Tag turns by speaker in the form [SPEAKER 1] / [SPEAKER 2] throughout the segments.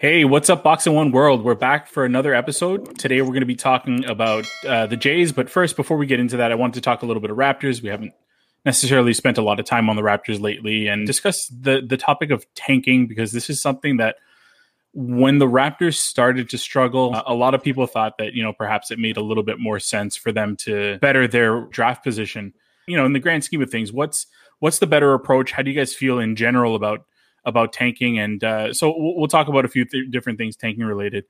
[SPEAKER 1] Hey, what's up, Box and One World? We're back for another episode. Today, we're going to be talking about uh, the Jays. But first, before we get into that, I wanted to talk a little bit of Raptors. We haven't necessarily spent a lot of time on the Raptors lately, and discuss the the topic of tanking because this is something that when the Raptors started to struggle, a lot of people thought that you know perhaps it made a little bit more sense for them to better their draft position. You know, in the grand scheme of things, what's what's the better approach? How do you guys feel in general about about tanking. And uh, so we'll, we'll, talk about a few th- different things tanking related.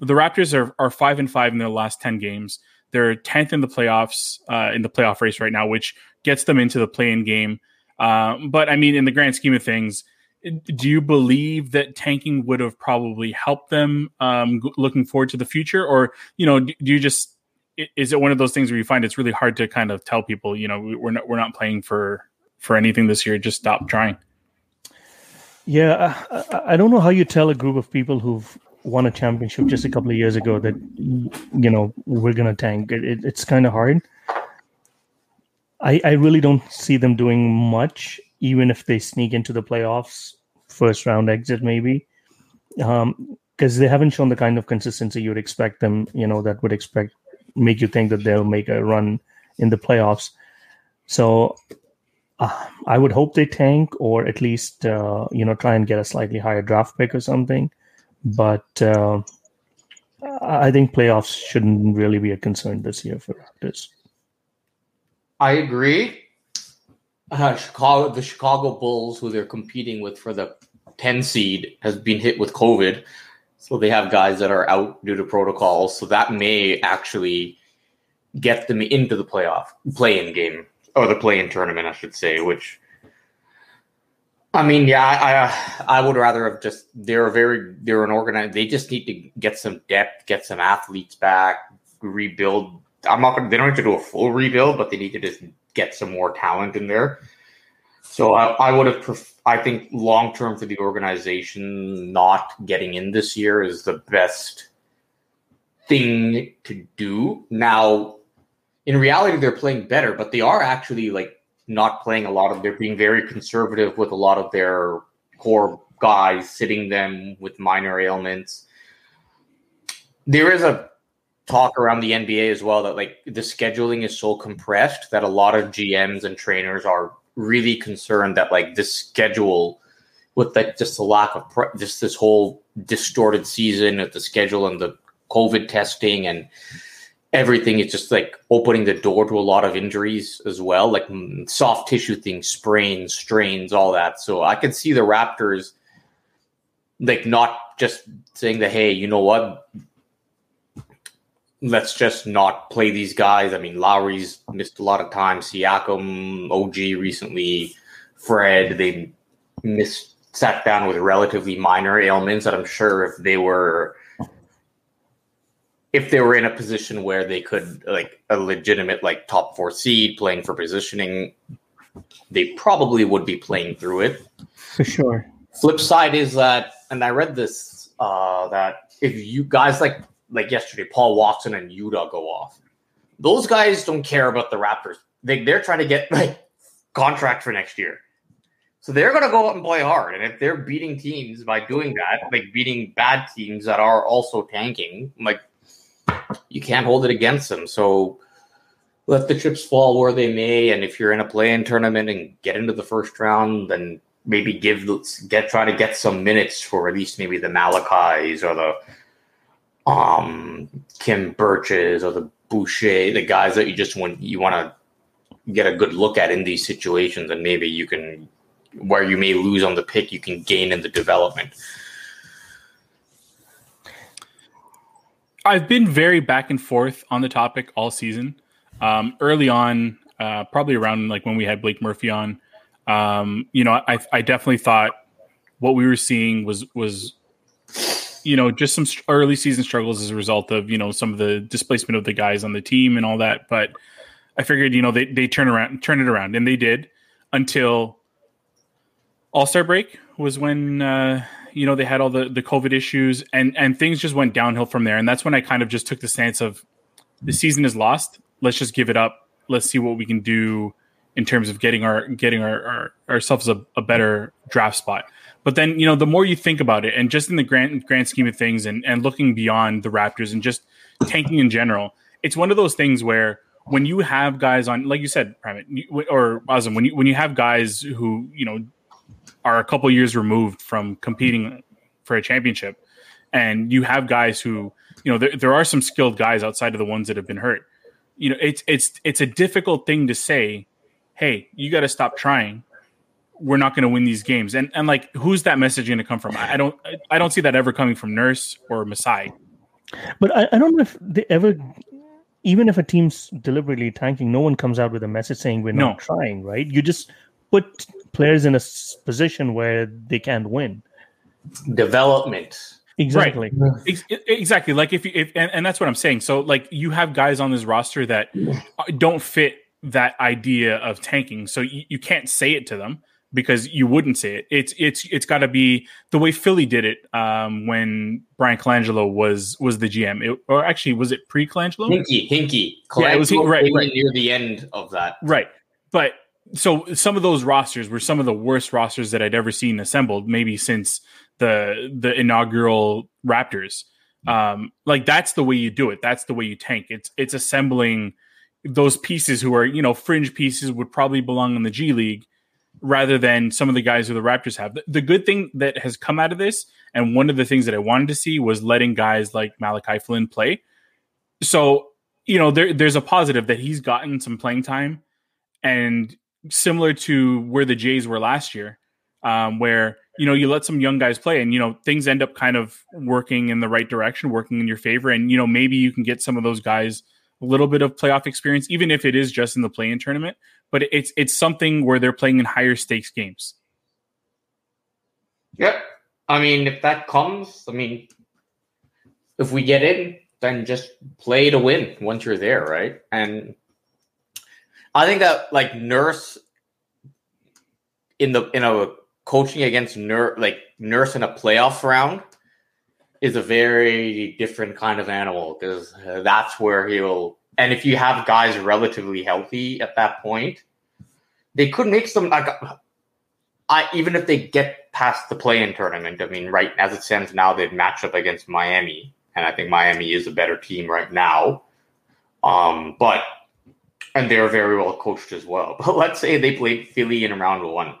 [SPEAKER 1] The Raptors are, are five and five in their last ten games. They're tenth in the playoffs uh, in the playoff race right now, which gets them into the play-in game. Uh, but I mean, in the grand scheme of things, do you believe that tanking would have probably helped them um, looking forward to the future? Or you know do you just is it one of those things where you find it's really hard to kind of tell people you know we're not we're not playing for for anything this year just stop trying?
[SPEAKER 2] Yeah I, I don't know how you tell a group of people who've won a championship just a couple of years ago that you know we're gonna tank. It, it, it's kind of hard. I, I really don't see them doing much even if they sneak into the playoffs, first round exit maybe, because um, they haven't shown the kind of consistency you would expect them. You know that would expect make you think that they'll make a run in the playoffs. So uh, I would hope they tank or at least uh, you know try and get a slightly higher draft pick or something. But uh, I think playoffs shouldn't really be a concern this year for Raptors.
[SPEAKER 3] I agree uh, Chicago, the Chicago Bulls, who they're competing with for the 10 seed, has been hit with COVID. So they have guys that are out due to protocols. So that may actually get them into the playoff play-in game or the play-in tournament, I should say. Which, I mean, yeah, I I would rather have just they're very they're an organized. They just need to get some depth, get some athletes back, rebuild. I'm not. They don't need to do a full rebuild, but they need to just get some more talent in there. So I, I would have, pref- I think long term for the organization, not getting in this year is the best thing to do. Now, in reality, they're playing better, but they are actually like not playing a lot of, they're being very conservative with a lot of their core guys, sitting them with minor ailments. There is a talk around the NBA as well that like the scheduling is so compressed that a lot of GMs and trainers are really concerned that like this schedule with like just the lack of pre- just this whole distorted season of the schedule and the COVID testing and everything is just like opening the door to a lot of injuries as well, like mm, soft tissue things, sprains, strains, all that. So I can see the Raptors like not just saying that, hey, you know what, let's just not play these guys. I mean, Lowry's missed a lot of time. Siakam, OG recently, Fred, they missed sat down with relatively minor ailments that I'm sure if they were if they were in a position where they could like a legitimate like top four seed playing for positioning, they probably would be playing through it.
[SPEAKER 2] For sure.
[SPEAKER 3] Flip side is that, and I read this uh, that if you guys like like yesterday, Paul Watson and Yuta go off. Those guys don't care about the Raptors. They they're trying to get like contract for next year. So they're going to go out and play hard. And if they're beating teams by doing that, like beating bad teams that are also tanking, like you can't hold it against them. So let the chips fall where they may. And if you're in a play-in tournament and get into the first round, then maybe give get try to get some minutes for at least maybe the Malachis or the um, Khem Birches or the Boucher, the guys that you just want you want to get a good look at in these situations, and maybe you can where you may lose on the pick, you can gain in the development.
[SPEAKER 1] I've been very back and forth on the topic all season. Um, early on, uh, probably around like when we had Blake Murphy on, um, you know, I, I definitely thought what we were seeing was was you know, just some early season struggles as a result of, you know, some of the displacement of the guys on the team and all that. But I figured, you know, they, they turn around, turn it around and they did until all star break was when, uh, you know, they had all the the COVID issues, and and things just went downhill from there. And that's when I kind of just took the stance of the season is lost. Let's just give it up. Let's see what we can do in terms of getting our getting our, our ourselves a, a better draft spot. But then, you know, the more you think about it, and just in the grand grand scheme of things, and and looking beyond the Raptors and just tanking in general, it's one of those things where when you have guys on, like you said, Primate or Azam, when you when you have guys who you know are a couple years removed from competing for a championship, and you have guys who you know there, there are some skilled guys outside of the ones that have been hurt. You know, it's it's it's a difficult thing to say. Hey, you got to stop trying we're not going to win these games. And and like, who's that message going to come from? I, don't I don't see that ever coming from Nurse or Masai.
[SPEAKER 2] But I, I don't know if they ever, even if a team's deliberately tanking, no one comes out with a message saying we're not no. trying. Right? You just put players in a position where they can't win.
[SPEAKER 3] Development.
[SPEAKER 2] Exactly.
[SPEAKER 1] Right. Exactly. Like if you if and, and that's what I'm saying. So like you have guys on this roster that uh, don't fit that idea of tanking. So you, you can't say it to them because you wouldn't say it. It's it's it's got to be the way Philly did it um, when Bryan Colangelo was was the GM, it, or actually was it pre Colangelo?
[SPEAKER 3] Hinky, Hinkie, yeah, it was right, right near the end of that,
[SPEAKER 1] right? But so some of those rosters were some of the worst rosters that I'd ever seen assembled, maybe since the the inaugural Raptors. Um, like that's the way you do it. That's the way you tank. It's it's assembling those pieces who are you know fringe pieces would probably belong in the G League rather than some of the guys who the Raptors have. The, the, good thing that has come out of this, and one of the things that I wanted to see was letting guys like Malachi Flynn play. So, you know, there, there's a positive that he's gotten some playing time, and similar to where the Jays were last year, um, where you know you let some young guys play, and you know things end up kind of working in the right direction, working in your favor, and you know maybe you can get some of those guys a little bit of playoff experience, even if it is just in the play-in tournament. But it's it's something where they're playing in higher stakes games.
[SPEAKER 3] Yep. I mean, if that comes, I mean, if we get in, then just play to win once you're there, right? And I think that like Nurse in the in a coaching against Nurse like Nurse in a playoff round is a very different kind of animal because that's where he'll. And if you have guys relatively healthy at that point, they could make some. Like, I even if they get past the play-in tournament, I mean, right as it stands now, they've matched up against Miami, and I think Miami is a better team right now. Um, but and they're very well coached as well. But let's say they played Philly in round one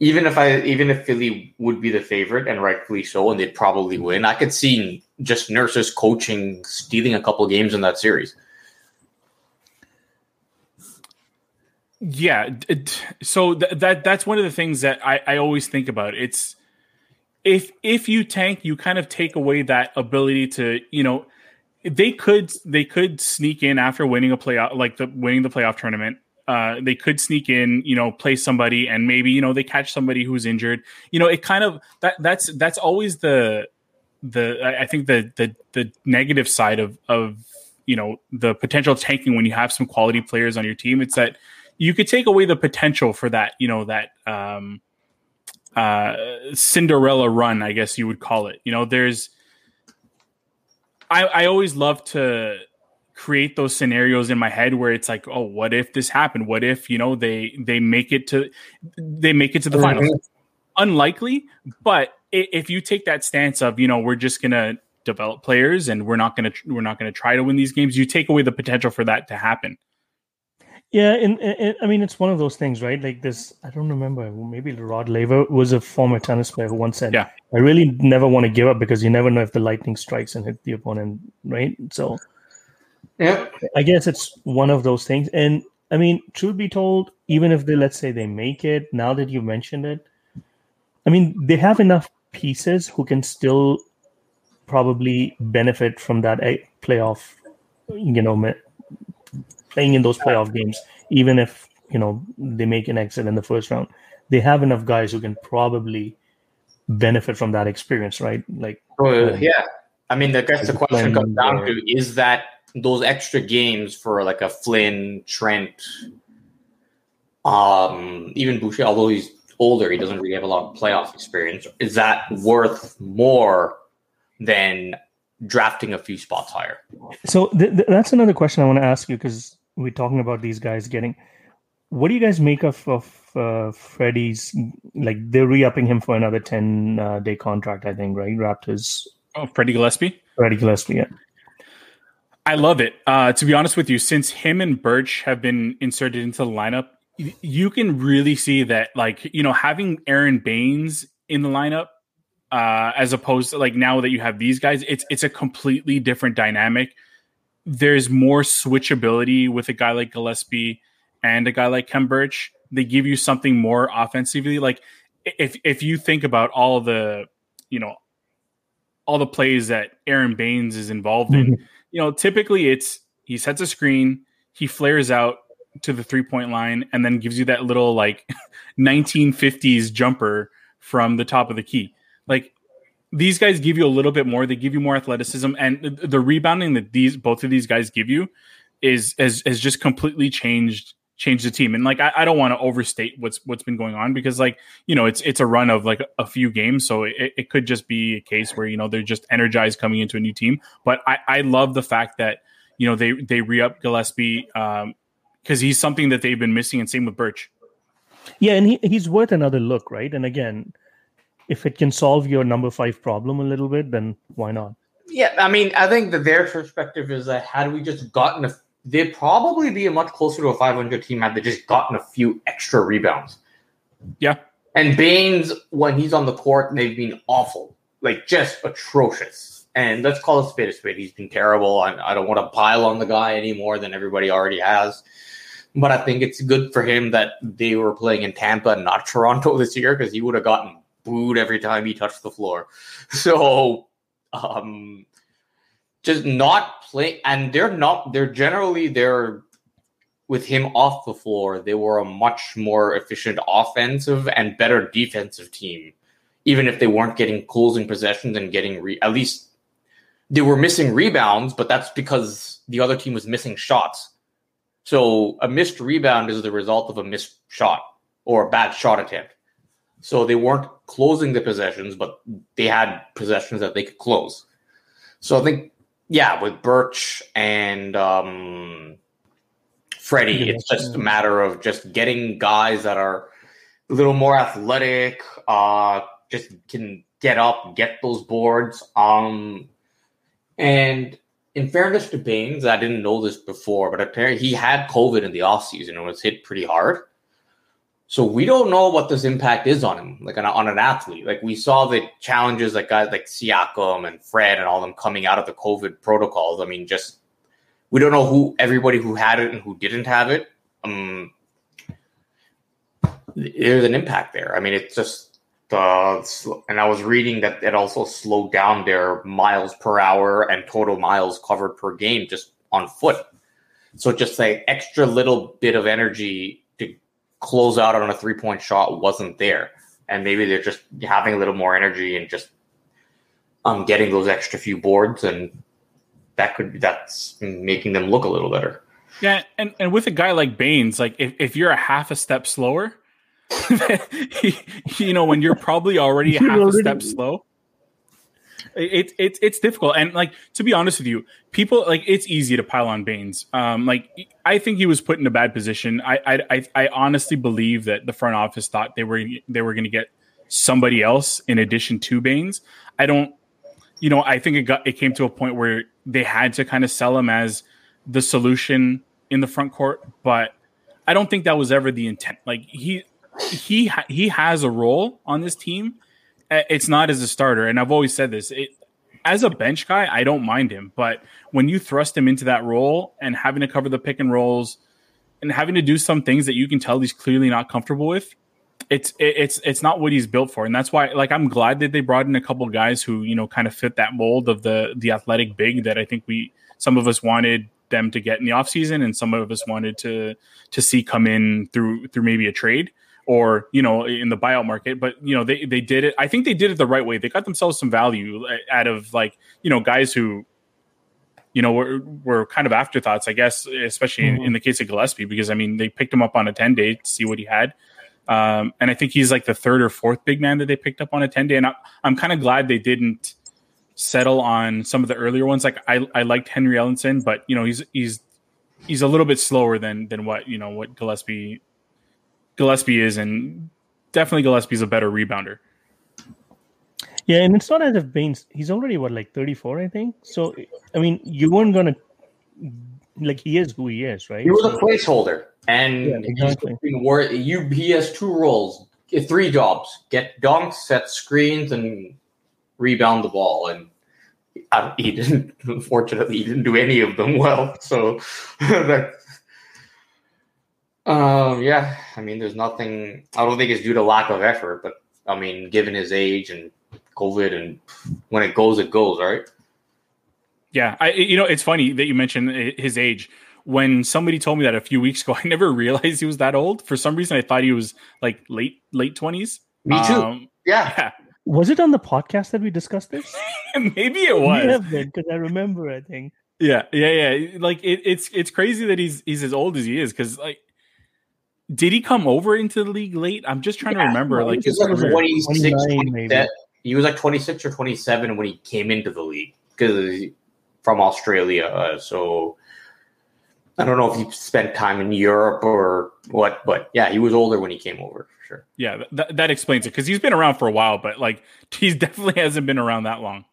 [SPEAKER 3] even if I even if Philly would be the favorite and rightfully so, and they'd probably win, I could see just Nurse's coaching stealing a couple games in that series.
[SPEAKER 1] Yeah, it, so th- that that's one of the things that I, I always think about. It's if if you tank, you kind of take away that ability to you know they could they could sneak in after winning a playoff like the winning the playoff tournament uh, they could sneak in, you know, play somebody, and maybe you know they catch somebody who's injured. You know, it kind of that that's that's always the the I think the the the negative side of of you know the potential tanking when you have some quality players on your team. It's that you could take away the potential for that, you know, that um, uh, Cinderella run, I guess you would call it. You know, there's I I always love to create those scenarios in my head where it's like, oh, what if this happened? What if you know they they make it to they make it to the mm-hmm. finals? Unlikely, but if you take that stance of you know we're just gonna develop players and we're not gonna we're not gonna try to win these games, you take away the potential for that to happen.
[SPEAKER 2] Yeah, and, and, I mean it's one of those things, right? Like this, I don't remember. Maybe Rod Laver was a former tennis player who once said,
[SPEAKER 1] "Yeah,
[SPEAKER 2] I really never want to give up because you never know if the lightning strikes and hit the opponent." Right? So
[SPEAKER 3] yeah.
[SPEAKER 2] I guess it's one of those things. And I mean, truth be told, even if they let's say they make it, now that you mentioned it, I mean, they have enough pieces who can still probably benefit from that eh, playoff, you know, playing in those playoff games, even if, you know, they make an exit in the first round. They have enough guys who can probably benefit from that experience, right? Like,
[SPEAKER 3] oh, um, yeah. I mean, I guess the question comes down to is that those extra games for like a Flynn, Trent, um, even Boucher, although he's older. He doesn't really have a lot of playoff experience. Is that worth more than drafting a few spots higher?
[SPEAKER 2] So th- th- that's another question I want to ask you because we're talking about these guys getting. What do you guys make of of uh, Freddie's? Like they're re-upping him for another ten uh, day contract, I think, right? Raptors.
[SPEAKER 1] Oh, Freddie Gillespie.
[SPEAKER 2] Freddie Gillespie. Yeah.
[SPEAKER 1] I love it. Uh, to be honest with you, since him and Birch have been inserted into the lineup, you can really see that, like, you know, having Aron Baynes in the lineup, uh, as opposed to like now that you have these guys, it's it's a completely different dynamic. There's more switchability with a guy like Gillespie and a guy like Khem Birch. They give you something more offensively. Like if if you think about all the, you know, all the plays that Aron Baynes is involved in. Mm-hmm you know, typically it's he sets a screen, he flares out to the three point line, and then gives you that little like 1950s jumper from the top of the key. Like these guys give you a little bit more. They give you more athleticism, and the, rebounding that these both of these guys give you is has has just completely changed change the team. And like I, I don't want to overstate what's what's been going on because like you know it's it's a run of like a few games, so it, it could just be a case where you know they're just energized coming into a new team. But I I love the fact that you know they they re up Gillespie because um, he's something that they've been missing, and same with Birch.
[SPEAKER 2] Yeah, and he, he's worth another look, right? And again, if it can solve your number five problem a little bit, then why not?
[SPEAKER 3] Yeah, I mean, I think that their perspective is that had we just gotten a they'd probably be a much closer to a 500 team had they just gotten a few extra rebounds.
[SPEAKER 1] Yeah.
[SPEAKER 3] And Baynes, when he's on the court, they've been awful, like just atrocious. And let's call a spade a spade. He's been terrible. I, I don't want to pile on the guy any more than everybody already has. But I think it's good for him that they were playing in Tampa and not Toronto this year because he would have gotten booed every time he touched the floor. So um, just not play and they're not they're generally they're with him off the floor. They were a much more efficient offensive and better defensive team even if they weren't getting closing possessions and getting re- at least they were missing rebounds but that's because the other team was missing shots. So a missed rebound is the result of a missed shot or a bad shot attempt. So they weren't closing the possessions but they had possessions that they could close. So i think yeah, with Birch and um, Freddie, it's just a matter of just getting guys that are a little more athletic, uh, just can get up, get those boards. Um, and in fairness to Baynes, I didn't know this before, but apparently he had COVID in the offseason and was hit pretty hard. So we don't know what this impact is on him, like on, on an athlete. Like we saw the challenges like guys like Siakam and Fred and all them coming out of the COVID protocols. I mean, just we don't know who everybody who had it and who didn't have it. Um, there's an impact there. I mean, it's just uh, and I was reading that it also slowed down their miles per hour and total miles covered per game just on foot. So just like extra little bit of energy close out on a three point shot wasn't there. And maybe they're just having a little more energy and just um, getting those extra few boards, and that could that's making them look a little better.
[SPEAKER 1] Yeah, and, and with a guy like Baynes, like if, if you're a half a step slower, you know, when you're probably already half a step slow, it's it's it's difficult and like to be honest with you people like it's easy to pile on Baynes. um like i think he was put in a bad position i i i honestly believe that the front office thought they were they were going to get somebody else in addition to Baynes. i don't you know i think it got it came to a point where they had to kind of sell him as the solution in the front court but i don't think that was ever the intent like he he he has a role on this team Uh, it's not as a starter. And I've always said this. It, as a bench guy, I don't mind him, but when you thrust him into that role and having to cover the pick and rolls and having to do some things that you can tell he's clearly not comfortable with, it's it's it's not what he's built for, and that's why like I'm glad that they brought in a couple guys who you know kind of fit that mold of the the athletic big that I think we some of us wanted them to get in the offseason and some of us wanted to to see come in through through maybe a trade or you know in the buyout market but you know they they did it i think they did it the right way they got themselves some value uh, out of like you know guys who you know were, were kind of afterthoughts i guess especially mm-hmm. in, in, the case of gillespie because i mean they picked him up on a 10 day to see what he had Um, and I think he's like the third or fourth big man that they picked up on a 10 day. And I, I'm kind of glad they didn't settle on some of the earlier ones. Like I, I liked Henry Ellenson, but you know, he's, he's, he's a little bit slower than, than what, you know, what Gillespie, Gillespie is. And definitely Gillespie's a better rebounder.
[SPEAKER 2] Yeah. And it's not as if Baynes, he's already what, like 34, I think. So, I mean, you weren't going to, like, he is who he is, right?
[SPEAKER 3] He was
[SPEAKER 2] so,
[SPEAKER 3] a placeholder. And
[SPEAKER 2] Yeah, exactly.
[SPEAKER 3] he's wor- you, he has two roles, three jobs: get dunks, set screens, and rebound the ball. And uh, he didn't. Unfortunately, he didn't do any of them well. So that. Um. Yeah. I mean, there's nothing. I don't think it's due to lack of effort, but I mean, given his age and COVID, and when it goes, it goes. Right.
[SPEAKER 1] Yeah, I you know it's funny that you mentioned his age. When somebody told me that a few weeks ago, I never realized he was that old. For some reason, I thought he was like late late twenties.
[SPEAKER 3] Me too.
[SPEAKER 1] Um,
[SPEAKER 3] yeah.
[SPEAKER 1] yeah,
[SPEAKER 2] Was it on the podcast that we discussed this?
[SPEAKER 1] maybe it was.
[SPEAKER 2] Because I remember, I think.
[SPEAKER 1] Yeah, yeah, yeah. Like it, it's it's crazy that he's he's as old as he is. Because like, did he come over into the league late? I'm just trying to remember.
[SPEAKER 2] no,
[SPEAKER 1] Like
[SPEAKER 2] he
[SPEAKER 1] his
[SPEAKER 3] was like 26,
[SPEAKER 2] 29 maybe.
[SPEAKER 3] 27. He was like 26 or 27 when he came into the league because from Australia. Uh, so I don't know if he spent time in Europe or what, but yeah, he was older when he came over for sure.
[SPEAKER 1] Yeah, that, that explains it because he's been around for a while, but like he definitely hasn't been around that long.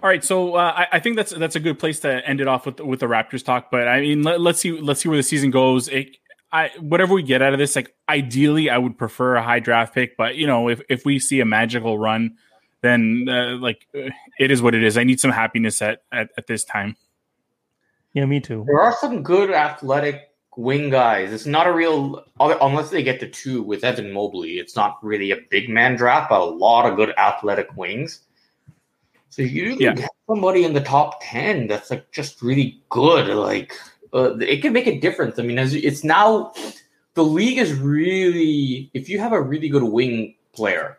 [SPEAKER 1] All right, so uh, I, I think that's that's a good place to end it off with with the Raptors talk. But I mean, let, us see let's see where the season goes. It, I whatever we get out of this, like ideally, I would prefer a high draft pick. But you know, if if we see a magical run, then uh, like uh, it is what it is. I need some happiness at at, at this time.
[SPEAKER 2] Yeah, me too.
[SPEAKER 3] There are some good athletic wing guys. It's not a real unless they get to two with Evan Mobley. It's not really a big man draft, but a lot of good athletic wings. So you can
[SPEAKER 1] Yeah.
[SPEAKER 3] get somebody in the top ten that's like just really good. Like uh, it can make a difference. I mean, as it's now the league is really if you have a really good wing player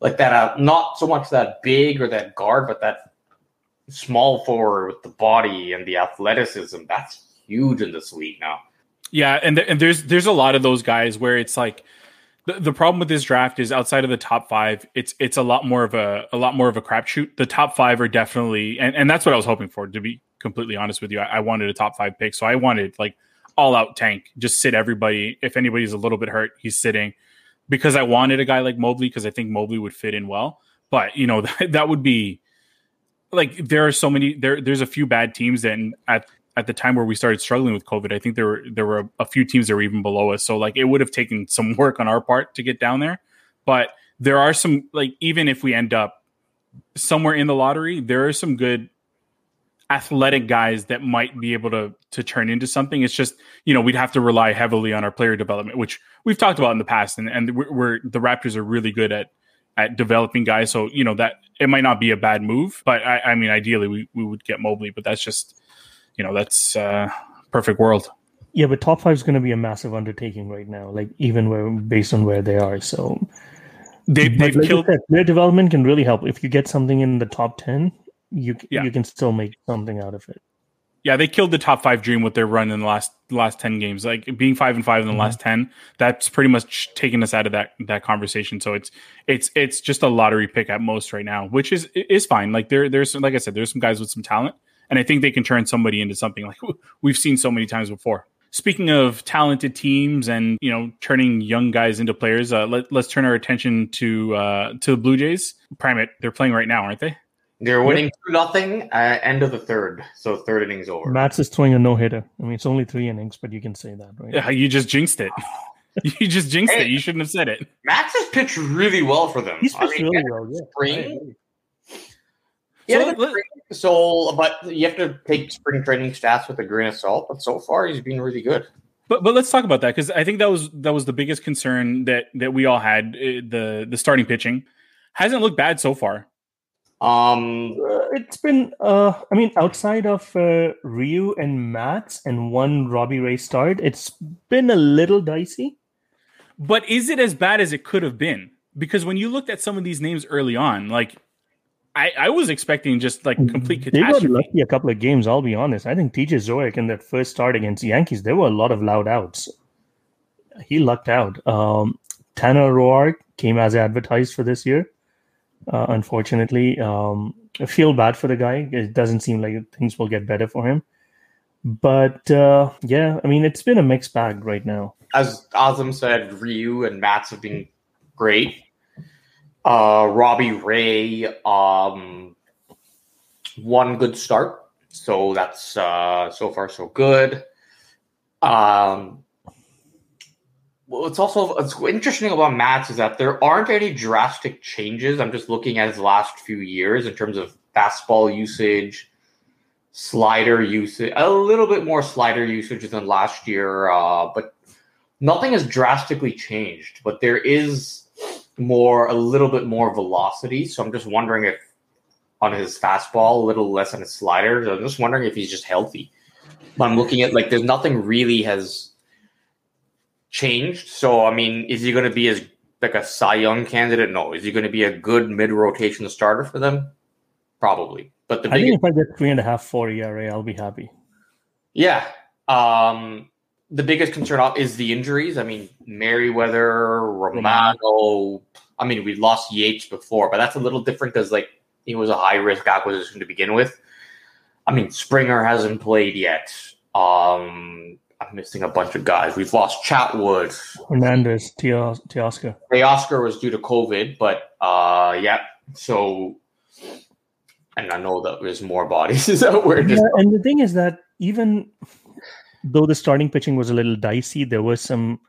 [SPEAKER 3] like that, uh, not so much that big or that guard, but that small forward with the body and the athleticism. That's huge in this league now.
[SPEAKER 1] Yeah, and th- and there's there's a lot of those guys where it's like the, the problem with this draft is outside of the top five, it's it's a lot more of a a lot more of a crapshoot. The top five are definitely, and, and that's what I was hoping for. To be completely honest with you, I, I wanted a top five pick, so I wanted like all out tank, just sit everybody. If anybody's a little bit hurt, he's sitting because I wanted a guy like Mobley because I think Mobley would fit in well. But you know that, that would be like there are so many there. There's a few bad teams that at at the time where we started struggling with COVID, I think there were there were a few teams that were even below us. So like it would have taken some work on our part to get down there. But there are some like even if we end up somewhere in the lottery, there are some good athletic guys that might be able to to turn into something. It's just you know we'd have to rely heavily on our player development, which we've talked about in the past, and and we're, we're the Raptors are really good at at developing guys. So you know that it might not be a bad move, but I, I mean ideally we we would get Mobley, but that's just you know that's uh, perfect world.
[SPEAKER 2] Yeah, but top five is going to be a massive undertaking right now. Like even where based on where they are, so
[SPEAKER 1] They, they've
[SPEAKER 2] like
[SPEAKER 1] killed.
[SPEAKER 2] said, player development can really help. If you get something in the top ten, you
[SPEAKER 1] Yeah.
[SPEAKER 2] you can still make something out of it.
[SPEAKER 1] Yeah, they killed the top five dream with their run in the last last ten games. Like being five and five in the
[SPEAKER 2] Mhm.
[SPEAKER 1] last ten, that's pretty much taken us out of that that conversation. So it's it's it's just a lottery pick at most right now, which is is fine. Like there there's like I said, there's some guys with some talent, and I think they can turn somebody into something like we've seen so many times before. Speaking of talented teams and you know turning young guys into players, uh, let, let's turn our attention to uh, to the Blue Jays. Primate, they're playing right now, aren't they?
[SPEAKER 3] They're winning two nothing. Uh, end of the third, so third innings over.
[SPEAKER 2] Matz is throwing a no hitter. I mean, it's only three innings, but you can say that, right?
[SPEAKER 1] Yeah, you just jinxed it. you just jinxed
[SPEAKER 3] Hey.
[SPEAKER 1] it. You shouldn't have said it.
[SPEAKER 3] Max has pitched really well for them.
[SPEAKER 2] He's
[SPEAKER 3] I
[SPEAKER 2] pitched
[SPEAKER 3] mean,
[SPEAKER 2] really well. Yeah.
[SPEAKER 3] spring. Yeah,
[SPEAKER 1] So
[SPEAKER 3] but so but you have to take spring training stats with a grain of salt. But so far, he's been really good.
[SPEAKER 1] But but let's talk about that because I think that was that was the biggest concern that that we all had. uh, The the starting pitching hasn't looked bad so far.
[SPEAKER 3] Um,
[SPEAKER 2] Uh, it's been, uh, I mean, outside of uh, Ryu and Matz and one Robbie Ray start, it's been a little dicey.
[SPEAKER 1] But is it as bad as it could have been? Because when you looked at some of these names early on, like I, I was expecting just like complete catastrophe.
[SPEAKER 2] They got
[SPEAKER 1] catastrophe.
[SPEAKER 2] lucky a couple of games, I'll be honest. I think TJ Zeuch in that first start against the Yankees, there were a lot of loud outs. He lucked out. Um, Tanner Roark came as advertised for this year. Uh, unfortunately, um, I feel bad for the guy. It doesn't seem like things will get better for him. But uh, yeah, I mean, it's been a mixed bag right now.
[SPEAKER 3] As Azam said, Ryu and Matz have been great. Uh, Robbie Ray, um, one good start. So that's uh, so far so good. Um, what's also what's interesting about Matz is that there aren't any drastic changes. I'm just looking at his last few years in terms of fastball usage, slider usage, a little bit more slider usage than last year, uh, but nothing has drastically changed. But there is more, a little bit more velocity. So I'm just wondering if on his fastball, a little less on his slider. So I'm just wondering if he's just healthy. But I'm looking at like there's nothing really has changed. So I mean, is he going to be as like a Cy Young candidate? No. Is he going to be a good mid rotation starter for them? Probably. But the
[SPEAKER 2] I think if I get three and a half, four ERA, I'll be happy.
[SPEAKER 3] Yeah. Um, the biggest concern is the injuries. I mean, Merryweather, Romano. I mean, we lost Yates before, but that's a little different because like he was a high risk acquisition to begin with. I mean, Springer hasn't played yet. Um, I'm missing a bunch of guys. We've lost Chatwood,
[SPEAKER 2] Hernandez, Teoscar.
[SPEAKER 3] Teoscar was due to COVID, but uh, yeah. So, and I know that there's more bodies that were.
[SPEAKER 2] Yeah, and the thing is that even though the starting pitching was a little dicey, there was some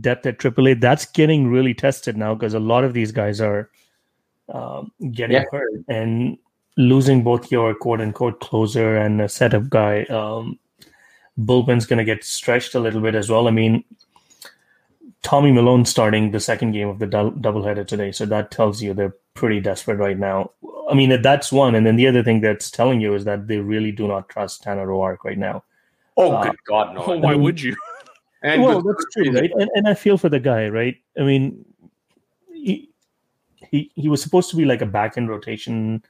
[SPEAKER 2] depth at AAA. That's getting really tested now because a lot of these guys are um, getting yeah. hurt and losing both your quote unquote closer and a setup guy. Um, bullpen's going to get stretched a little bit as well. I mean, Tommy Milone starting the second game of the do- doubleheader today, so that tells you they're pretty desperate right now. I mean, that's one, and then the other thing that's telling you is that they really do not trust Tanner Roark right now.
[SPEAKER 3] Oh, uh, good God, no!
[SPEAKER 1] Why would you?
[SPEAKER 2] and well, that's true, right? And, and I feel for the guy, right? I mean, he he he was supposed to be like a back end rotation,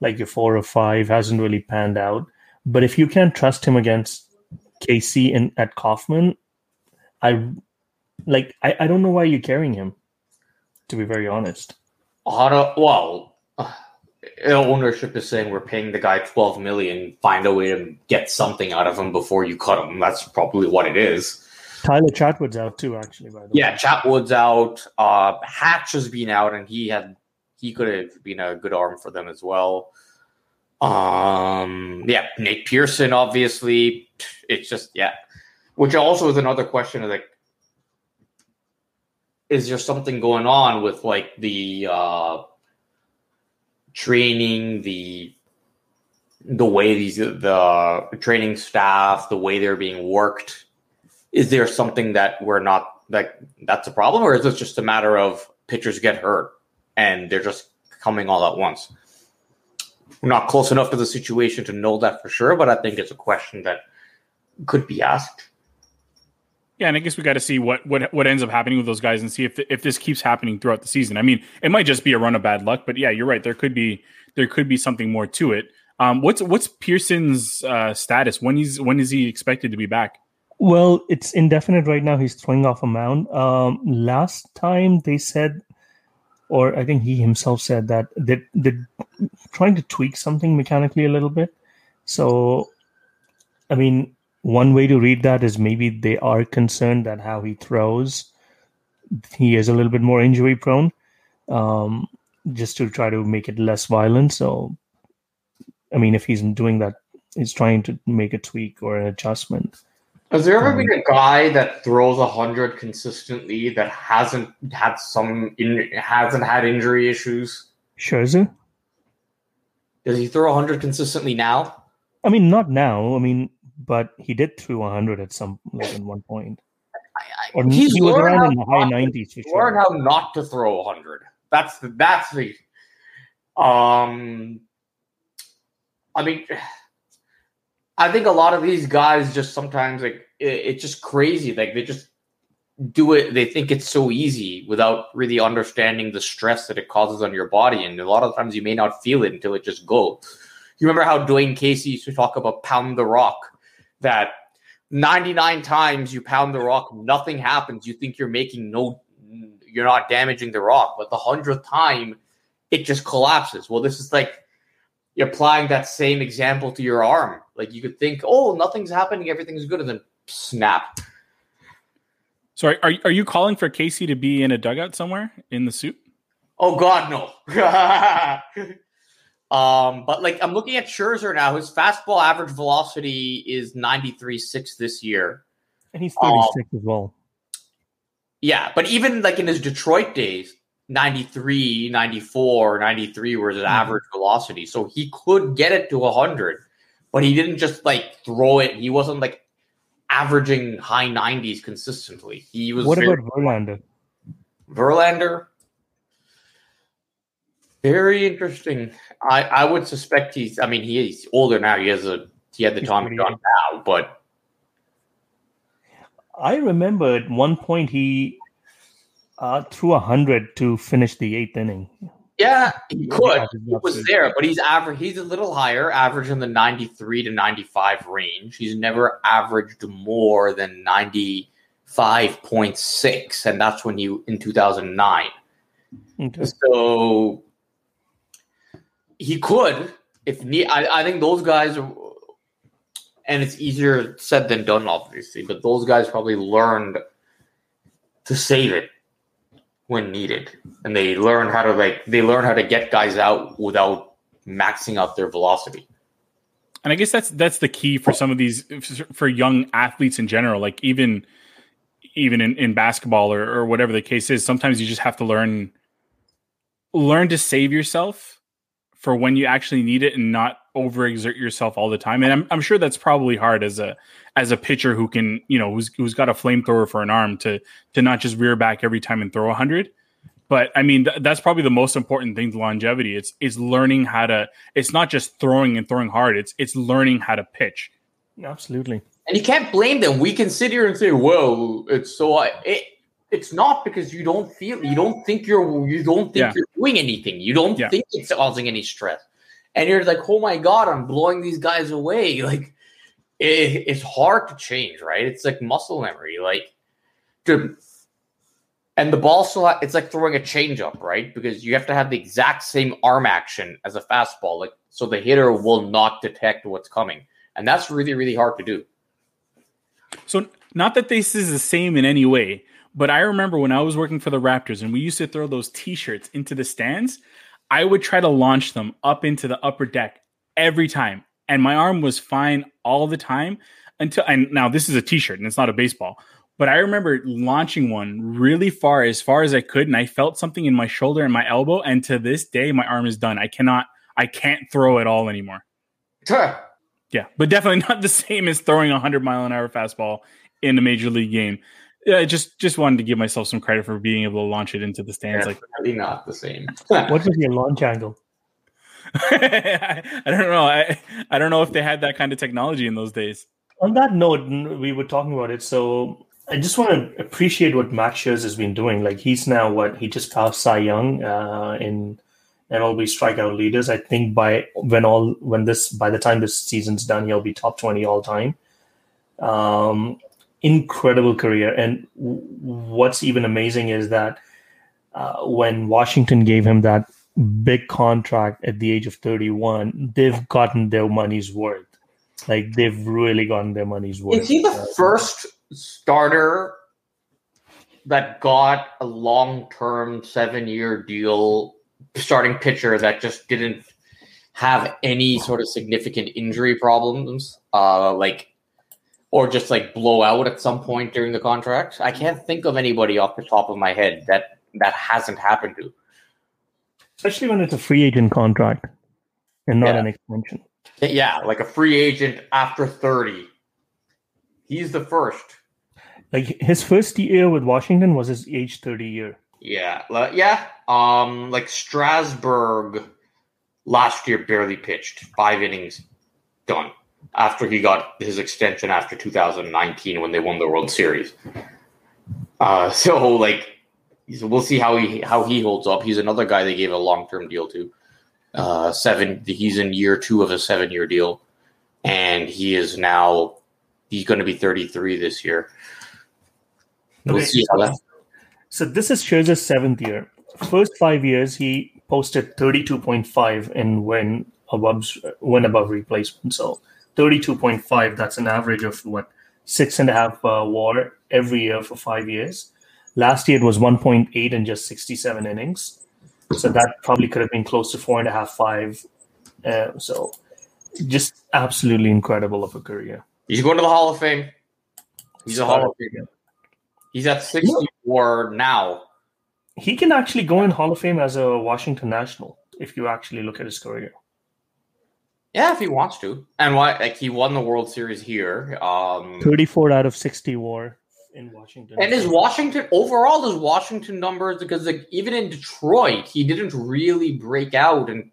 [SPEAKER 2] like your four or five, hasn't really panned out. But if you can't trust him against KC and at Kauffman, I like I, I don't know why you're carrying him. To be very honest,
[SPEAKER 3] well, uh, ownership is saying we're paying the guy twelve million. Find a way to get something out of him before you cut him. That's probably what it is.
[SPEAKER 2] Tyler Chatwood's out too, actually. By the way.
[SPEAKER 3] yeah, way. Chatwood's out. Uh, Hatch has been out, and he had he could have been a good arm for them as well. Um, yeah, Nate Pearson, obviously. It's just, yeah. Which also is another question of like, is there something going on with like the uh, training, the the way these the training staff, the way they're being worked? Is there something that we're not like that's a problem, or is this just a matter of pitchers get hurt and they're just coming all at once? We're not close enough to the situation to know that for sure, but I think it's a question that could be asked.
[SPEAKER 1] Yeah, and I guess we got to see what what what ends up happening with those guys and see if if this keeps happening throughout the season. I mean, it might just be a run of bad luck, but yeah, you're right. There could be there could be something more to it. Um, what's what's Pearson's uh, status? When he's when is he expected to be back?
[SPEAKER 2] Well, it's indefinite right now. He's throwing off a mound. Um, last time they said or I think he himself said that they, they're trying to tweak something mechanically a little bit. So, I mean, one way to read that is maybe they are concerned that how he throws, he is a little bit more injury prone, um, just to try to make it less violent. So, I mean, if he's doing that, he's trying to make a tweak or an adjustment.
[SPEAKER 3] Has there ever um, been a guy that throws a hundred consistently that hasn't had some in, hasn't had injury issues?
[SPEAKER 2] Scherzer.
[SPEAKER 3] Does he throw a hundred consistently now?
[SPEAKER 2] I mean, not now. I mean, but he did throw a hundred at some like in one point.
[SPEAKER 3] I, I, or he's he was around in the high nineties. For sure. Learn how not to throw a hundred. That's the that's the. Um, I mean I think a lot of these guys just sometimes like it, it's just crazy. Like they just do it. They think it's so easy without really understanding the stress that it causes on your body. And a lot of times you may not feel it until it just goes. You remember how Dwane Casey used to talk about pound the rock? That 99 times you pound the rock, nothing happens. You think you're making no, you're not damaging the rock. But the hundredth time, it just collapses. Well, this is like you're applying that same example to your arm. Like you could think, oh, nothing's happening, everything's good, and then snap.
[SPEAKER 1] So are, are you calling for Casey to be in a dugout somewhere in the suit?
[SPEAKER 3] Oh God, no. um, but like I'm looking at Scherzer now. His fastball average velocity is 93.6 this year.
[SPEAKER 2] And he's 36 um, as well.
[SPEAKER 3] Yeah, but even like in his Detroit days, 93, 94, 93 was his mm-hmm. average velocity. So he could get it to 100, but he didn't just like throw it. He wasn't like averaging high 90s consistently. He was.
[SPEAKER 2] What about Verlander?
[SPEAKER 3] Verlander, very interesting. I I would suspect he's. I mean, he's older now. He has a. He had the he's Tommy John now, but.
[SPEAKER 2] I remember at one point he uh, threw a hundred to finish the eighth inning.
[SPEAKER 3] Yeah, he could. He was there, but he's average. He's a little higher, average in the ninety-three to ninety-five range. He's never averaged more than ninety-five point six, and that's when you in two thousand nine. Okay. So he could if need. I, I think those guys are, and it's easier said than done, obviously. But those guys probably learned to save it when needed, and they learn how to like they learn how to get guys out without maxing out their velocity.
[SPEAKER 1] And I guess that's that's the key for some of these for young athletes in general. Like even even in, in basketball or, or whatever the case is, sometimes you just have to learn learn to save yourself for when you actually need it and not overexert yourself all the time. And I'm, I'm sure that's probably hard as a as a pitcher who can, you know, who's who's got a flamethrower for an arm to to not just rear back every time and throw a hundred. But I mean, th- that's probably the most important thing to longevity. It's is learning how to. It's not just throwing and throwing hard. It's it's learning how to pitch.
[SPEAKER 2] Absolutely.
[SPEAKER 3] And you can't blame them. We can sit here and say, "Well, it's so." It, it's not because you don't feel you don't think you're you don't think yeah. you're doing anything. You don't yeah. think it's causing any stress, and you're like, "Oh my god, I'm blowing these guys away!" Like it, it's hard to change, right? It's like muscle memory, like to, and the ball still it's like throwing a changeup, right? Because you have to have the exact same arm action as a fastball, like so the hitter will not detect what's coming, and that's really really hard to do.
[SPEAKER 1] So, not that this is the same in any way, but I remember when I was working for the Raptors and we used to throw those T-shirts into the stands. I would try to launch them up into the upper deck every time and my arm was fine all the time until and now this is a t-shirt and it's not a baseball but i remember launching one really far as far as i could and i felt something in my shoulder and my elbow and to this day my arm is done i cannot i can't throw at all anymore yeah but definitely not the same as throwing a 100 mile an hour fastball in a major league game yeah, just just wanted to give myself some credit for being able to launch it into the stands.
[SPEAKER 3] Definitely like not the same.
[SPEAKER 2] what was your launch angle?
[SPEAKER 1] I, don't know. I I don't know if they had that kind of technology in those days.
[SPEAKER 2] On that note, we were talking about it. So I just want to appreciate what Max Scherzer has been doing. Like he's now what he just passed Cy Young uh, in MLB strikeout leaders. I think by when all when this by the time this season's done, he'll be top twenty all time. Um, incredible career, and what's even amazing is that uh, when Washington gave him that big contract at the age of 31, they've gotten their money's worth. Like they've really gotten their money's worth.
[SPEAKER 3] Is he the first starter that got a long term seven year deal starting pitcher that just didn't have any sort of significant injury problems? Uh, like or just like blow out at some point during the contract. I can't think of anybody off the top of my head that that hasn't happened to
[SPEAKER 2] especially when it's a free agent contract and not yeah. an extension.
[SPEAKER 3] Yeah, like a free agent after 30. He's the first.
[SPEAKER 2] Like his first year with Washington was his age 30 year.
[SPEAKER 3] Yeah, yeah. Um, like Strasburg last year barely pitched five innings, done. After he got his extension after 2019 when they won the World Series. Uh, so like we'll see how he how he holds up. He's another guy they gave a long term deal to. Uh, seven. He's in year two of a seven year deal, and he is now he's going to be thirty three this year. We'll
[SPEAKER 2] okay. see how that. So this is Scherzer's seventh year. First five years, he posted 32.5 and win above win above replacement. So 32.5. That's an average of what six and a half uh, WAR every year for five years. Last year it was 1.8 in just 67 innings. So that probably could have been close to four and a half, five. Uh, so just absolutely incredible of a career.
[SPEAKER 3] He's going to the Hall of Fame. He's a Hall of Fame. He's at 64 now.
[SPEAKER 2] He can actually go in Hall of Fame as a Washington National if you actually look at his career.
[SPEAKER 3] Yeah, if he wants to. And why like he won the World Series here. Um
[SPEAKER 2] 34 out of 60 war in Washington.
[SPEAKER 3] And his Washington overall his Washington numbers because like even in Detroit, he didn't really break out and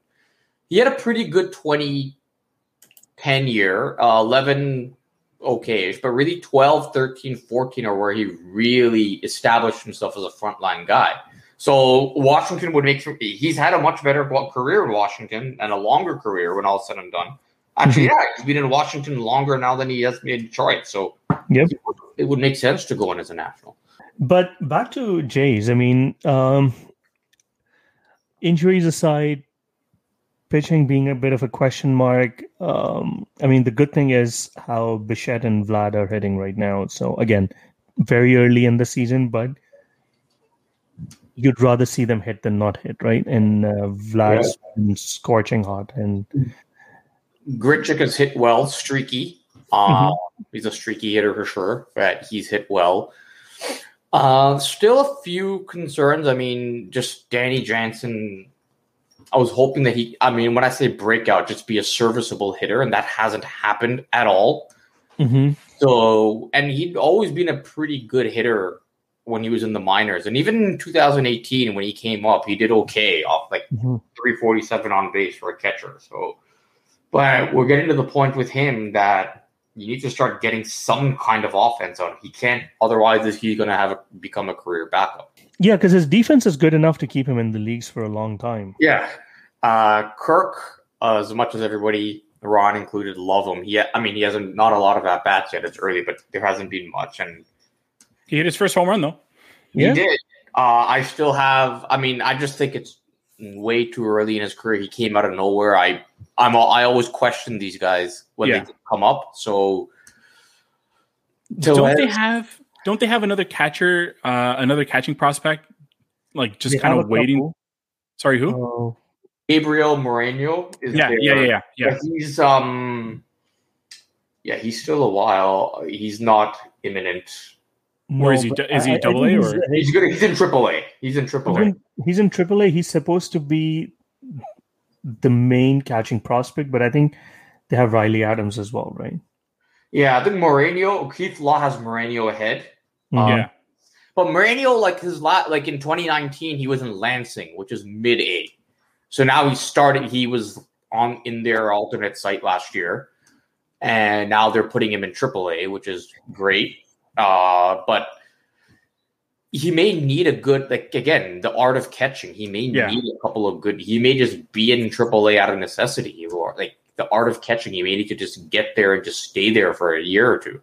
[SPEAKER 3] he had a pretty good 2010 year, uh, 11 okay but really 12, 13, 14 are where he really established himself as a frontline guy. So Washington would make he's had a much better career in Washington and a longer career when all said and done. Actually, mm-hmm. yeah, he's been in Washington longer now than he has been in Detroit. So
[SPEAKER 2] yep.
[SPEAKER 3] it would make sense to go in as a national.
[SPEAKER 2] But back to Jays, I mean, um, injuries aside, pitching being a bit of a question mark. Um, I mean, the good thing is how Bichette and Vlad are hitting right now. So again, very early in the season, but you'd rather see them hit than not hit, right? And uh, Vlad's yeah. scorching hot, and
[SPEAKER 3] Grichuk has hit well, streaky. Uh, mm-hmm. He's a streaky hitter for sure, but he's hit well. Uh, still a few concerns. I mean, just Danny Jansen. I was hoping that he. I mean, when I say breakout, just be a serviceable hitter, and that hasn't happened at all.
[SPEAKER 2] Mm-hmm.
[SPEAKER 3] So, and he'd always been a pretty good hitter when he was in the minors, and even in 2018 when he came up, he did okay off like mm-hmm. 347 on base for a catcher. So, but we're getting to the point with him that you need to start getting some kind of offense on. He can't otherwise is he going to have a, become a career backup?
[SPEAKER 2] Yeah, because his defense is good enough to keep him in the leagues for a long time.
[SPEAKER 3] Yeah, uh, Kirk, uh, as much as everybody, Ron included, love him. He, I mean, he hasn't not a lot of at bats yet. It's early, but there hasn't been much, and
[SPEAKER 1] he hit his first home run though.
[SPEAKER 3] He yeah. did. Uh, I still have. I mean, I just think it's way too early in his career. He came out of nowhere. I, I'm. I always question these guys when yeah. they come up. So,
[SPEAKER 1] don't they have? Don't they have another catcher? Uh, another catching prospect? Like just kind of waiting. Couple. Sorry, who?
[SPEAKER 3] Uh, Gabriel Moreno
[SPEAKER 1] is yeah, there. yeah, yeah, yeah,
[SPEAKER 3] yeah. He's um, yeah, he's still a while. He's not imminent
[SPEAKER 1] no, or is he is he double A or
[SPEAKER 3] he's good? He's in triple A. He's in triple A.
[SPEAKER 2] He's in triple A. He's supposed to be the main catching prospect, but I think they have Riley Adams as well, right?
[SPEAKER 3] Yeah, I think Moreno, Keith Law has Moreno ahead.
[SPEAKER 1] Mm-hmm. Um, yeah.
[SPEAKER 3] But Moreno, like his lot, like in 2019, he was in Lansing, which is mid A. So now he started. He was on in their alternate site last year, and now they're putting him in AAA, which is great. Uh, but he may need a good like again the art of catching. He may yeah. need a couple of good. He may just be in AAA out of necessity, or like the art of catching. He may need to just get there and just stay there for a year or two.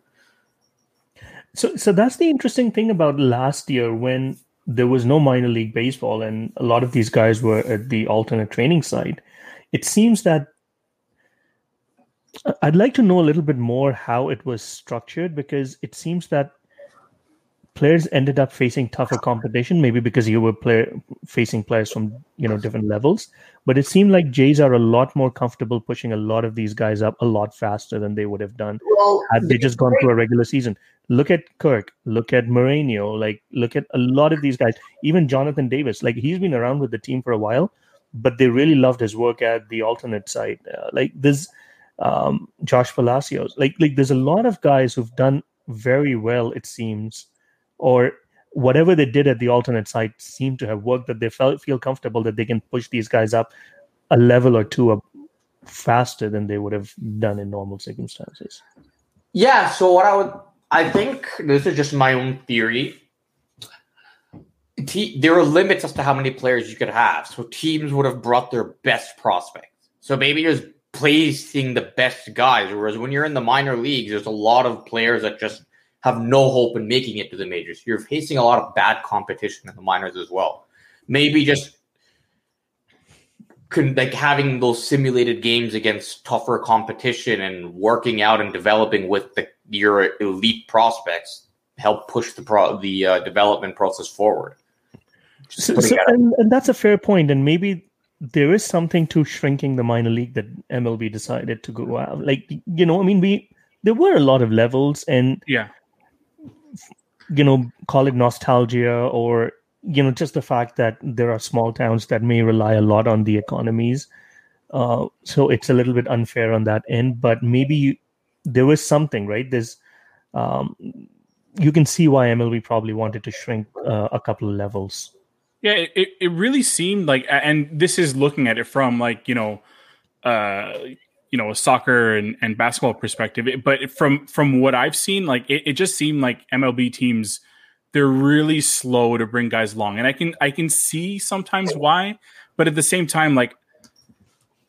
[SPEAKER 2] So, so that's the interesting thing about last year when there was no minor league baseball and a lot of these guys were at the alternate training site. It seems that I'd like to know a little bit more how it was structured because it seems that players ended up facing tougher competition, maybe because you were player, facing players from you know different levels. But it seemed like Jays are a lot more comfortable pushing a lot of these guys up a lot faster than they would have done well, had they just gone through a regular season. Look at Kirk, look at Moreno, like look at a lot of these guys, even Jonathan Davis. Like he's been around with the team for a while, but they really loved his work at the alternate side. Uh, like this um, Josh Palacios. Like like there's a lot of guys who've done very well. It seems, or whatever they did at the alternate site seemed to have worked. That they felt feel comfortable that they can push these guys up a level or two up faster than they would have done in normal circumstances.
[SPEAKER 3] Yeah. So what I would I think this is just my own theory. there are limits as to how many players you could have. So teams would have brought their best prospects. So maybe there's placing the best guys. Whereas when you're in the minor leagues, there's a lot of players that just have no hope in making it to the majors. You're facing a lot of bad competition in the minors as well. Maybe just like having those simulated games against tougher competition and working out and developing with the, your elite prospects help push the pro, the uh, development process forward.
[SPEAKER 2] So, so and, and that's a fair point, and maybe there is something to shrinking the minor league that MLB decided to go out. Like you know, I mean, we there were a lot of levels, and
[SPEAKER 1] yeah,
[SPEAKER 2] you know, call it nostalgia or you know just the fact that there are small towns that may rely a lot on the economies. Uh, so it's a little bit unfair on that end, but maybe you, there was something right. There's um, you can see why MLB probably wanted to shrink uh, a couple of levels.
[SPEAKER 1] Yeah, it, it really seemed like, and this is looking at it from like you know, uh, you know, a soccer and, and basketball perspective. But from from what I've seen, like it, it just seemed like MLB teams they're really slow to bring guys along, and I can I can see sometimes why, but at the same time, like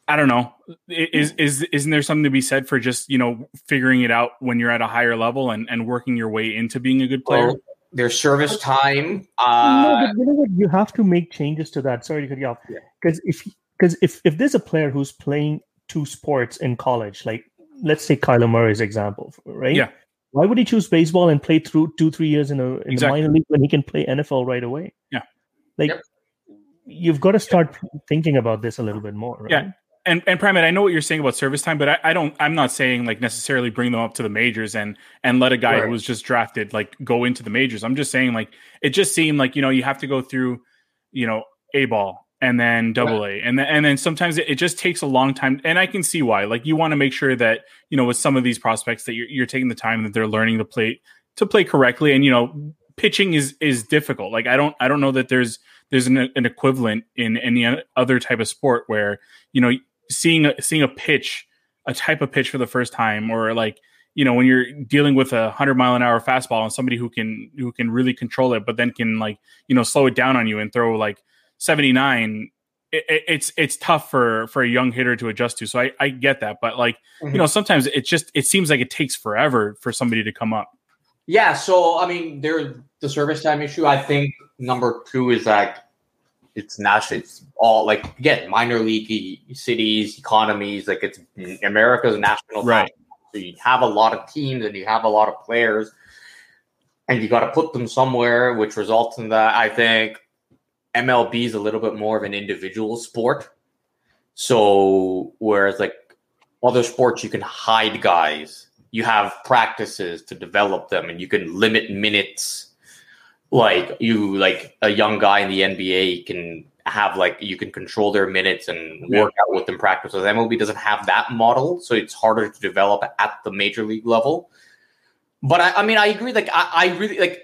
[SPEAKER 1] I don't know. Is is isn't there something to be said for just you know figuring it out when you're at a higher level and, and working your way into being a good player? Well,
[SPEAKER 3] their service time.
[SPEAKER 2] Uh, no, but you know what? You have to make changes to that. Sorry to cut you off. Because yeah. if because if if there's a player who's playing two sports in college, like let's take Kyler Murray's example, right?
[SPEAKER 1] Yeah.
[SPEAKER 2] Why would he choose baseball and play through two three years in a in exactly. the minor league when he can play NFL right away?
[SPEAKER 1] Yeah.
[SPEAKER 2] Like yep. you've got to start thinking about this a little bit more. Right?
[SPEAKER 1] Yeah and and Primate, I know what you're saying about service time, but I, I, don't. I'm not saying like necessarily bring them up to the majors and and let a guy right. who was just drafted like go into the majors. I'm just saying like it just seemed like you know you have to go through, you know, a ball and then double right. A and then and then sometimes it, it, just takes a long time. And I can see why. Like you want to make sure that you know with some of these prospects that you're, you're taking the time that they're learning to play to play correctly. And you know, pitching is is difficult. Like I don't I don't know that there's there's an, an equivalent in any other type of sport where you know seeing a, seeing a pitch, a type of pitch for the first time, or like you know when you're dealing with a hundred mile an hour fastball and somebody who can who can really control it, but then can like you know slow it down on you and throw like seventy nine. It, it's it's tough for for a young hitter to adjust to. So I, I get that, but like mm-hmm. you know sometimes it just it seems like it takes forever for somebody to come up.
[SPEAKER 3] Yeah, so I mean, there's the service time issue. I think number two is that it's national. It's all like again minor league cities, economies. Like it's America's national.
[SPEAKER 1] Right.
[SPEAKER 3] So you have a lot of teams and you have a lot of players, and you got to put them somewhere, which results in that. I think MLB is a little bit more of an individual sport. So whereas like other sports, you can hide guys. You have practices to develop them, and you can limit minutes like you like a young guy in the NBA can have like you can control their minutes and work yeah. out with them practice. practices. MLB doesn't have that model, so it's harder to develop at the major league level. But I, I mean, I agree. Like I, I really like.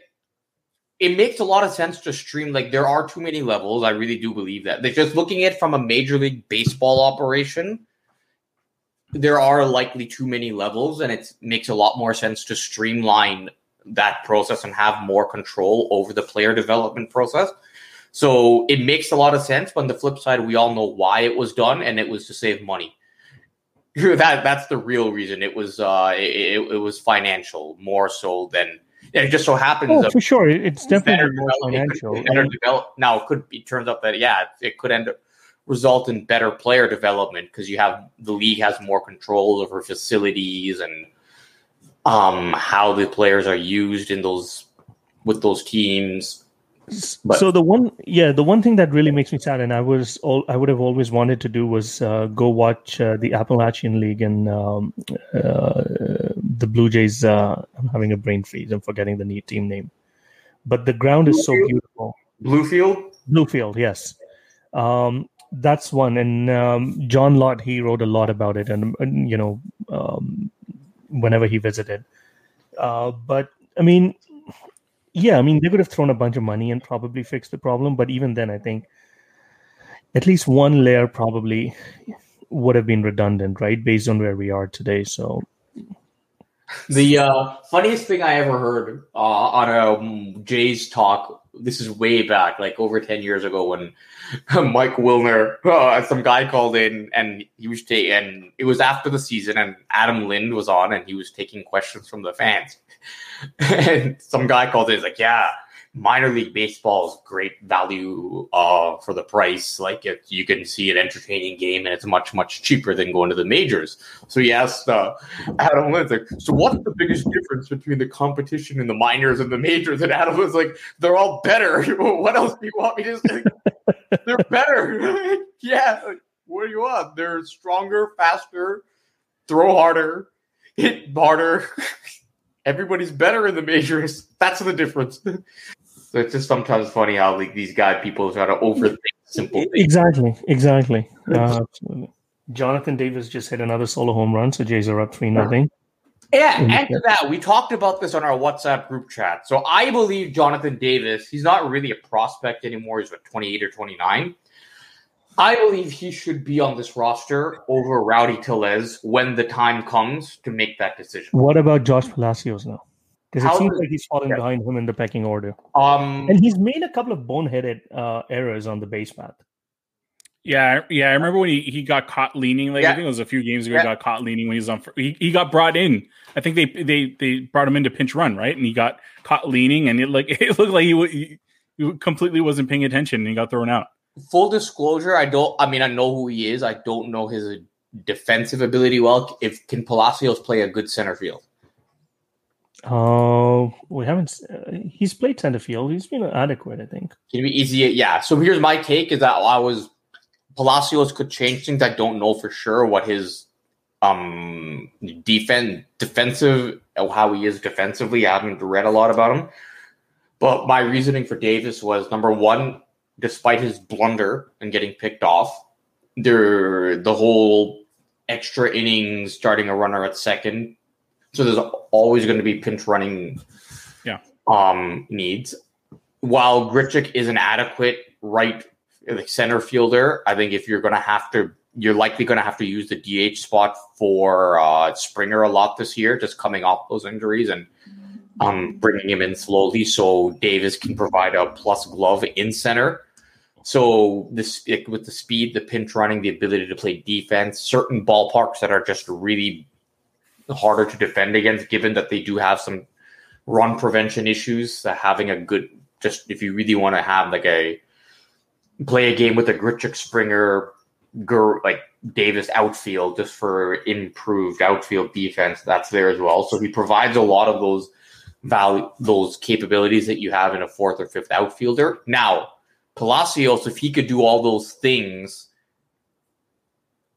[SPEAKER 3] It makes a lot of sense to stream. Like there are too many levels. I really do believe that. They're just looking at from a major league baseball operation. There are likely too many levels, and it makes a lot more sense to streamline that process and have more control over the player development process. So it makes a lot of sense. But on the flip side, we all know why it was done, and it was to save money. that that's the real reason. It was uh, it, it was financial more so than it just so happens.
[SPEAKER 2] Oh, for sure, it's definitely more financial.
[SPEAKER 3] It better develop. Now, it could be turns out that yeah, it could end up result in better player development because you have the league has more control over facilities and um, how the players are used in those with those teams.
[SPEAKER 2] But, so the one, yeah, the one thing that really makes me sad, and I was, all, I would have always wanted to do was uh, go watch uh, the Appalachian League and um, uh, the Blue Jays. Uh, I'm having a brain freeze. I'm forgetting the neat team name, but the ground is so beautiful.
[SPEAKER 3] Bluefield.
[SPEAKER 2] Bluefield, yes. Um, that's one, and um, John Lott he wrote a lot about it, and, and you know, um, whenever he visited. Uh, but I mean, yeah, I mean, they could have thrown a bunch of money and probably fixed the problem. But even then, I think at least one layer probably would have been redundant, right? Based on where we are today. So,
[SPEAKER 3] The uh, funniest thing I ever heard uh, on a um, Jays talk. This is way back, like over ten years ago, when Mike Wilner, uh, some guy called in, and he was taking, and it was after the season, and Adam Lind was on, and he was taking questions from the fans, and some guy called in, he's like, "Yeah, minor league baseball is great value uh, for the price. Like if you can see an entertaining game and it's much much cheaper than going to the majors. So he asked uh, Adam like, so what's the biggest difference between the competition in the minors and the majors? And Adam was like, they're all better. what else do you want me to say? they're better. yeah. What do you want? They're stronger, faster, throw harder, hit harder. Everybody's better in the majors. That's the difference. So it's just sometimes funny how like these guy people try to overthink simple things.
[SPEAKER 2] Exactly, exactly. Uh, Jonathan Davis just hit another solo home run, so Jays are up three nothing.
[SPEAKER 3] Yeah, and to that, we talked about this on our WhatsApp group chat. So I believe Jonathan Davis, he's not really a prospect anymore. He's what, 28 or 29. I believe he should be on this roster over Rowdy Tellez when the time comes to make that decision.
[SPEAKER 2] What about Josh Palacios now? Because it seems
[SPEAKER 3] does-
[SPEAKER 2] like he's falling
[SPEAKER 3] yeah.
[SPEAKER 2] behind him in the pecking order.
[SPEAKER 3] Um,
[SPEAKER 2] And he's made a couple of boneheaded uh, errors on the base path.
[SPEAKER 1] Yeah, yeah. I remember when he, he got caught leaning. Like
[SPEAKER 3] Yeah.
[SPEAKER 1] I think it was a few games ago.
[SPEAKER 3] Yeah.
[SPEAKER 1] He got caught leaning when he was on. He, he got brought in. I think they they they brought him in to pinch run right, and he got caught leaning, and it like it looked like he, he, he completely wasn't paying attention, and he got thrown out.
[SPEAKER 3] full disclosure, I don't. I mean, I know who he is. I don't know his defensive ability well. If can Palacios play a good center field?
[SPEAKER 2] Oh, we haven't. Uh, he's played center field. He's been adequate, I think.
[SPEAKER 3] Can it be easy? Yeah. So here's my take: is that I was Palacios could change things. I don't know for sure what his um defense defensive how he is defensively. I haven't read a lot about him. But my reasoning for Davis was number one, despite his blunder and getting picked off, there the whole extra innings starting a runner at second. So there's always going to be pinch running
[SPEAKER 1] Yeah.
[SPEAKER 3] um needs. While Grichuk is an adequate right center fielder, I think if you're going to have to, you're likely going to have to use the DH spot for uh, Springer a lot this year, just coming off those injuries and um, bringing him in slowly so Davis can provide a plus glove in center. So this with the speed, the pinch running, the ability to play defense, certain ballparks that are just really harder to defend against, given that they do have some run prevention issues. That having a good, just if you really want to have like a play a game with a Grichuk Springer, Gur, like Davis outfield, just for improved outfield defense, that's there as well. So he provides a lot of those value, those capabilities that you have in a fourth or fifth outfielder. Now, Palacios, if he could do all those things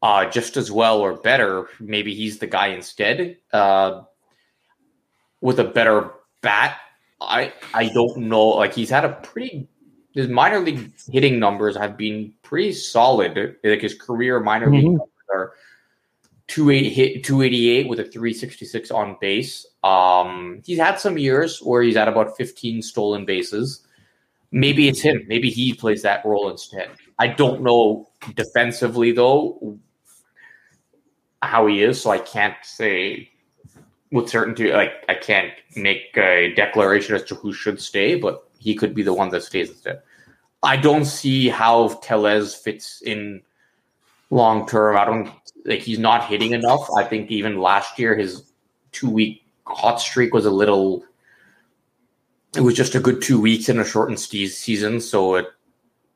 [SPEAKER 3] uh, just as well or better, maybe he's the guy instead uh, with a better bat. I I don't know. Like he's had a pretty his minor league hitting numbers have been pretty solid. Like his career minor league
[SPEAKER 2] Mhm.
[SPEAKER 3] numbers are two eight hit two eighty eight with a three sixty six on base. Um, he's had some years where he's at about fifteen stolen bases. Maybe it's him. Maybe he plays that role instead. I don't know defensively though how he is, so I can't say with certainty. Like I can't make a declaration as to who should stay, but he could be the one that stays instead. I don't see how Tellez fits in long term. I don't like he's not hitting enough. I think even last year his two week hot streak was a little. It was just a good two weeks in a shortened season, so it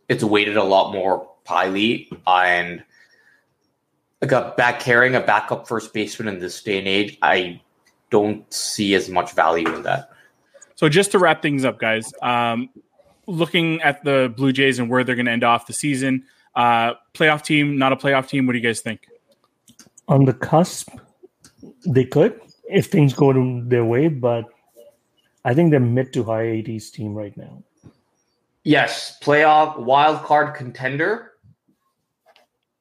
[SPEAKER 3] it's weighted a lot more highly and like a back carrying a backup first baseman in this day and age. I don't see as much value in that.
[SPEAKER 1] So just to wrap things up, guys, um, looking at the Blue Jays and where they're going to end off the season, uh, playoff team, not a playoff team. What do you guys think?
[SPEAKER 2] On the cusp, they could if things go to their way, but I think they're mid to high 80s team right now.
[SPEAKER 3] Yes, playoff wild card contender.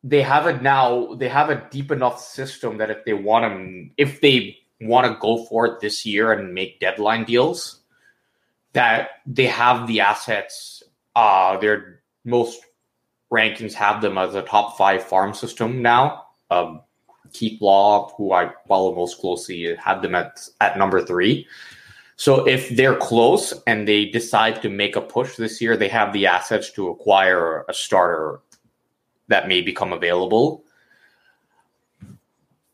[SPEAKER 3] They have it now. They have a deep enough system that if they want to, if they want to go for it this year and make deadline deals, that they have the assets. Uh, their most rankings have them as a top five farm system now. Um, Keith Law, who I follow most closely, had them at, at number three. So if they're close and they decide to make a push this year, they have the assets to acquire a starter that may become available.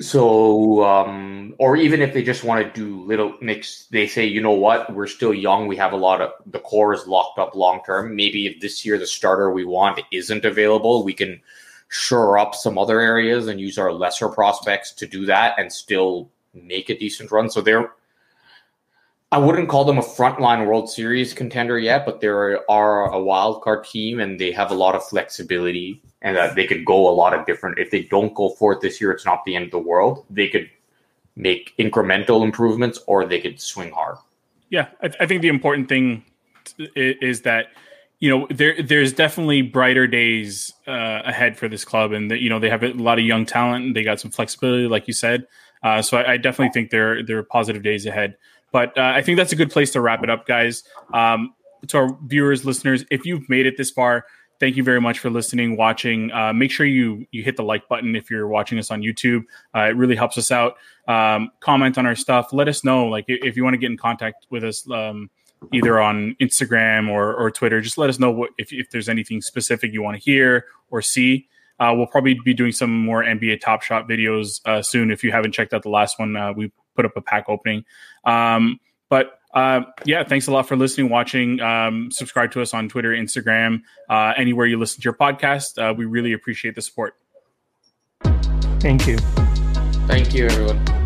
[SPEAKER 3] So, um, or even if they just want to do little mix, they say, you know what, we're still young. We have a lot of the core is locked up long term. Maybe if this year the starter we want isn't available, we can shore up some other areas and use our lesser prospects to do that and still make a decent run. So they're I wouldn't call them a frontline World Series contender yet, but they are a wild card team and they have a lot of flexibility and that they could go a lot of different. If they don't go for it this year, it's not the end of the world. They could make incremental improvements or they could swing hard.
[SPEAKER 1] Yeah, I, I think the important thing is that you know there there's definitely brighter days uh, ahead for this club, and that you know they have a lot of young talent and they got some flexibility, like you said. Uh, so I, I, definitely think there there are positive days ahead. But uh, I think that's a good place to wrap it up, guys. Um, to our viewers, listeners, if you've made it this far, thank you very much for listening, watching. Uh, make sure you you hit the like button if you're watching us on YouTube. Uh, it really helps us out. Um, comment on our stuff. Let us know, like if you want to get in contact with us, um, either on Instagram or, or Twitter. Just let us know what if if there's anything specific you want to hear or see. Uh, we'll probably be doing some more NBA Top Shot videos uh, soon. If you haven't checked out the last one, uh, we put up a pack opening. Um, but uh, yeah, thanks a lot for listening, watching. Um, subscribe to us on Twitter, Instagram, uh, anywhere you listen to your podcast. Uh, we really appreciate the support.
[SPEAKER 2] Thank you.
[SPEAKER 3] Thank you, everyone.